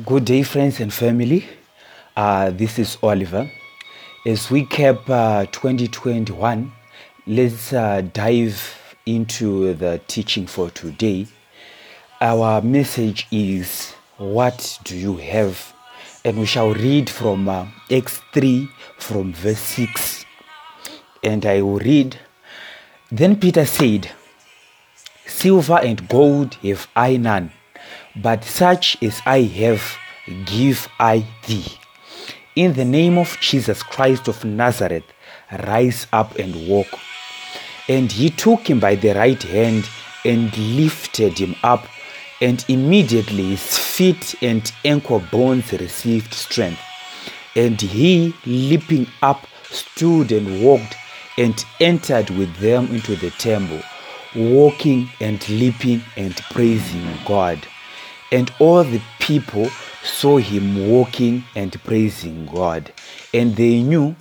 Good day, friends and family. Uh, this is Oliver. As we cap uh, 2021, let's uh, dive into the teaching for today. Our message is What do you have? And we shall read from uh, Acts 3 from verse 6. And I will read Then Peter said, Silver and gold have I none but such as I have, give I thee. In the name of Jesus Christ of Nazareth, rise up and walk. And he took him by the right hand and lifted him up, and immediately his feet and ankle bones received strength. And he, leaping up, stood and walked and entered with them into the temple, walking and leaping and praising God. And all the people saw him walking and praising God. And they knew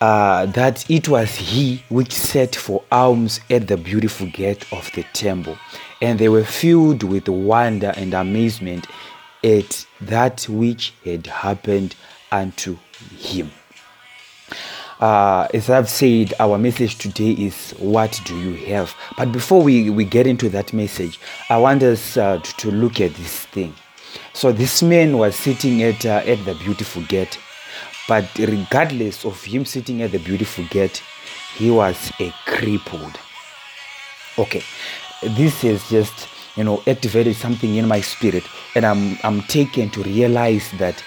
uh, that it was he which sat for alms at the beautiful gate of the temple. And they were filled with wonder and amazement at that which had happened unto him. Uh, as I've said, our message today is what do you have? But before we, we get into that message, I want us uh, to, to look at this thing. So this man was sitting at, uh, at the beautiful gate, but regardless of him sitting at the beautiful gate, he was a crippled. Okay, this has just you know activated something in my spirit, and I'm I'm taken to realize that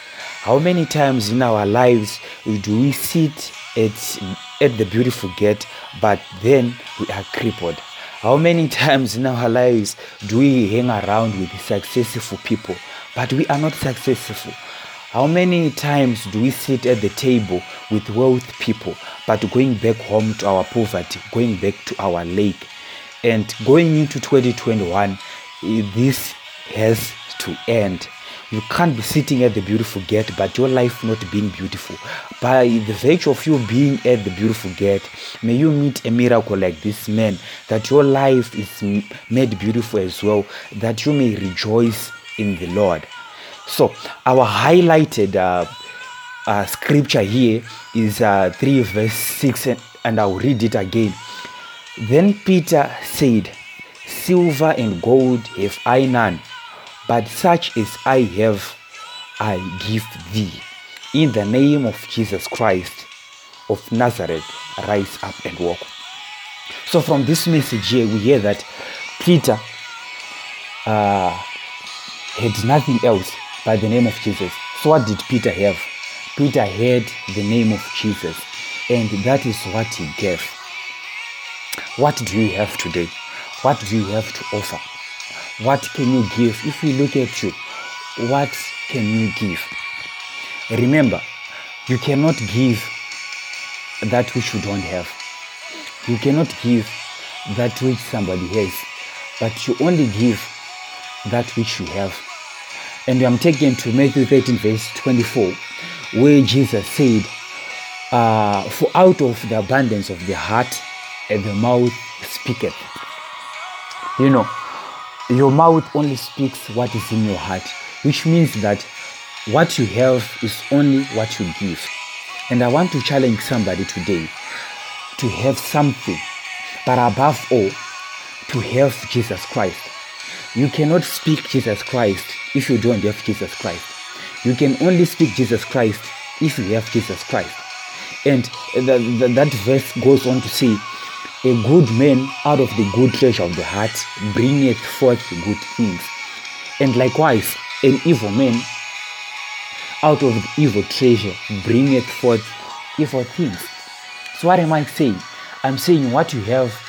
how many times in our lives do we sit at, at the beautiful gate, but then we are crippled? How many times in our lives do we hang around with successful people, but we are not successful? How many times do we sit at the table with wealth people, but going back home to our poverty, going back to our lake? And going into 2021, this has to end. You can't be sitting at the beautiful gate, but your life not being beautiful. By the virtue of you being at the beautiful gate, may you meet a miracle like this man, that your life is made beautiful as well, that you may rejoice in the Lord. So, our highlighted uh, uh, scripture here is uh, 3 verse 6, and, and I'll read it again. Then Peter said, Silver and gold have I none but such as I have, I give thee. In the name of Jesus Christ of Nazareth, rise up and walk. So, from this message here, we hear that Peter uh, had nothing else by the name of Jesus. So, what did Peter have? Peter had the name of Jesus, and that is what he gave. What do you have today? What do you have to offer? What can you give? If we look at you, what can you give? Remember, you cannot give that which you don't have. You cannot give that which somebody has, but you only give that which you have. And I'm taken to Matthew 13, verse 24, where Jesus said, uh, For out of the abundance of the heart, the mouth speaketh. You know, your mouth only speaks what is in your heart, which means that what you have is only what you give. And I want to challenge somebody today to have something, but above all, to have Jesus Christ. You cannot speak Jesus Christ if you don't have Jesus Christ. You can only speak Jesus Christ if you have Jesus Christ. And the, the, that verse goes on to say, a good man out of the good treasure of the heart bringeth forth good things. And likewise, an evil man out of the evil treasure bringeth forth evil things. So, what am I saying? I'm saying what you have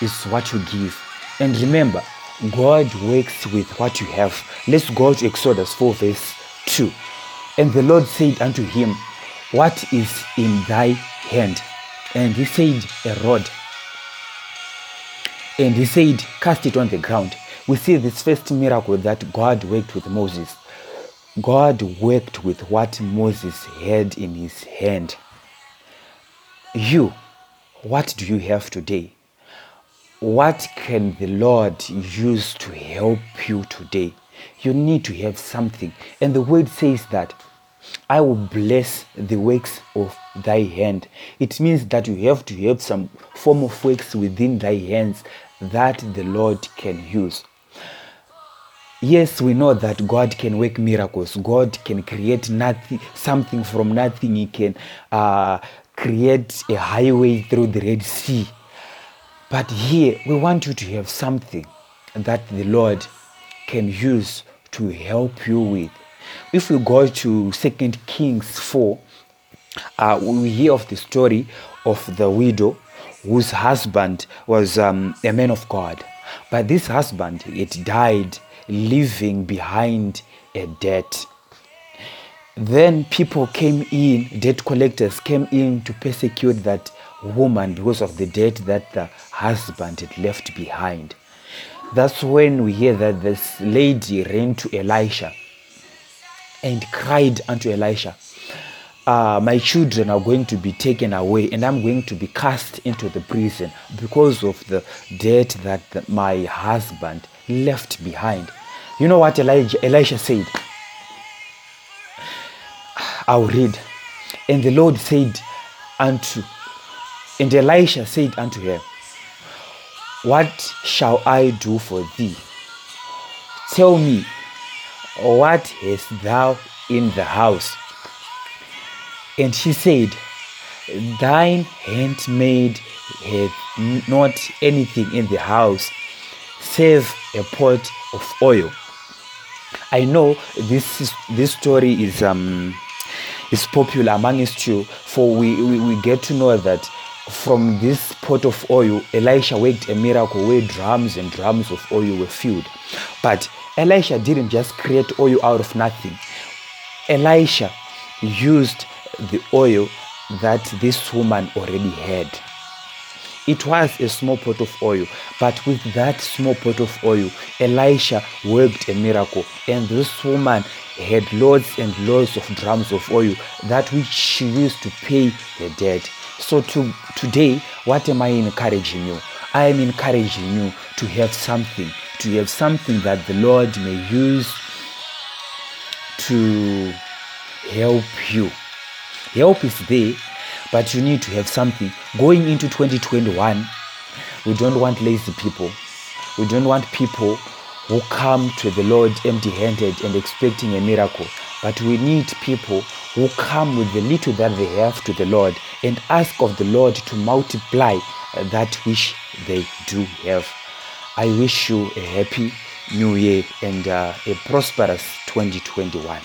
is what you give. And remember, God works with what you have. Let's go to Exodus 4, verse 2. And the Lord said unto him, What is in thy hand? And he said, A rod. And he said, Cast it on the ground. We see this first miracle that God worked with Moses. God worked with what Moses had in his hand. You, what do you have today? What can the Lord use to help you today? you need to have something. And the word says that I will bless the works of thy hand. It means that you have to have some form of works within thy hands that the Lord can use. Yes, we know that God can work miracles. God can create nothing, something from nothing. He can uh, create a highway through the Red Sea. But here, we want you to have something that the Lord can use to help you with. If we go to Second Kings 4, uh, we hear of the story of the widow whose husband was um, a man of God. But this husband, it died leaving behind a debt. Then people came in, debt collectors came in to persecute that woman because of the debt that the husband had left behind. That's when we hear that this lady ran to Elisha and cried unto Elisha, uh, My children are going to be taken away, and I'm going to be cast into the prison because of the debt that the, my husband left behind. You know what Elijah, Elisha said? I'll read. And the Lord said unto, and Elisha said unto her, What shall I do for thee? Tell me, what hast thou in the house? And she said, Thine handmaid hath not anything in the house save a pot of oil. I know this is, this story is um is popular amongst you, for we, we, we get to know that from this pot of oil, Elisha worked a miracle where drums and drums of oil were filled. But Elisha didn't just create oil out of nothing. Elisha used the oil that this woman already had. It was a small pot of oil, but with that small pot of oil, Elisha worked a miracle, and this woman had loads and loads of drums of oil, that which she used to pay her debt. So to, today, what am I encouraging you? I am encouraging you to have something, to have something that the Lord may use to help you. Help is there, but you need to have something. Going into 2021, we don't want lazy people. We don't want people who come to the Lord empty handed and expecting a miracle. But we need people who come with the little that they have to the Lord and ask of the Lord to multiply that which they do have. I wish you a happy new year and uh, a prosperous 2021.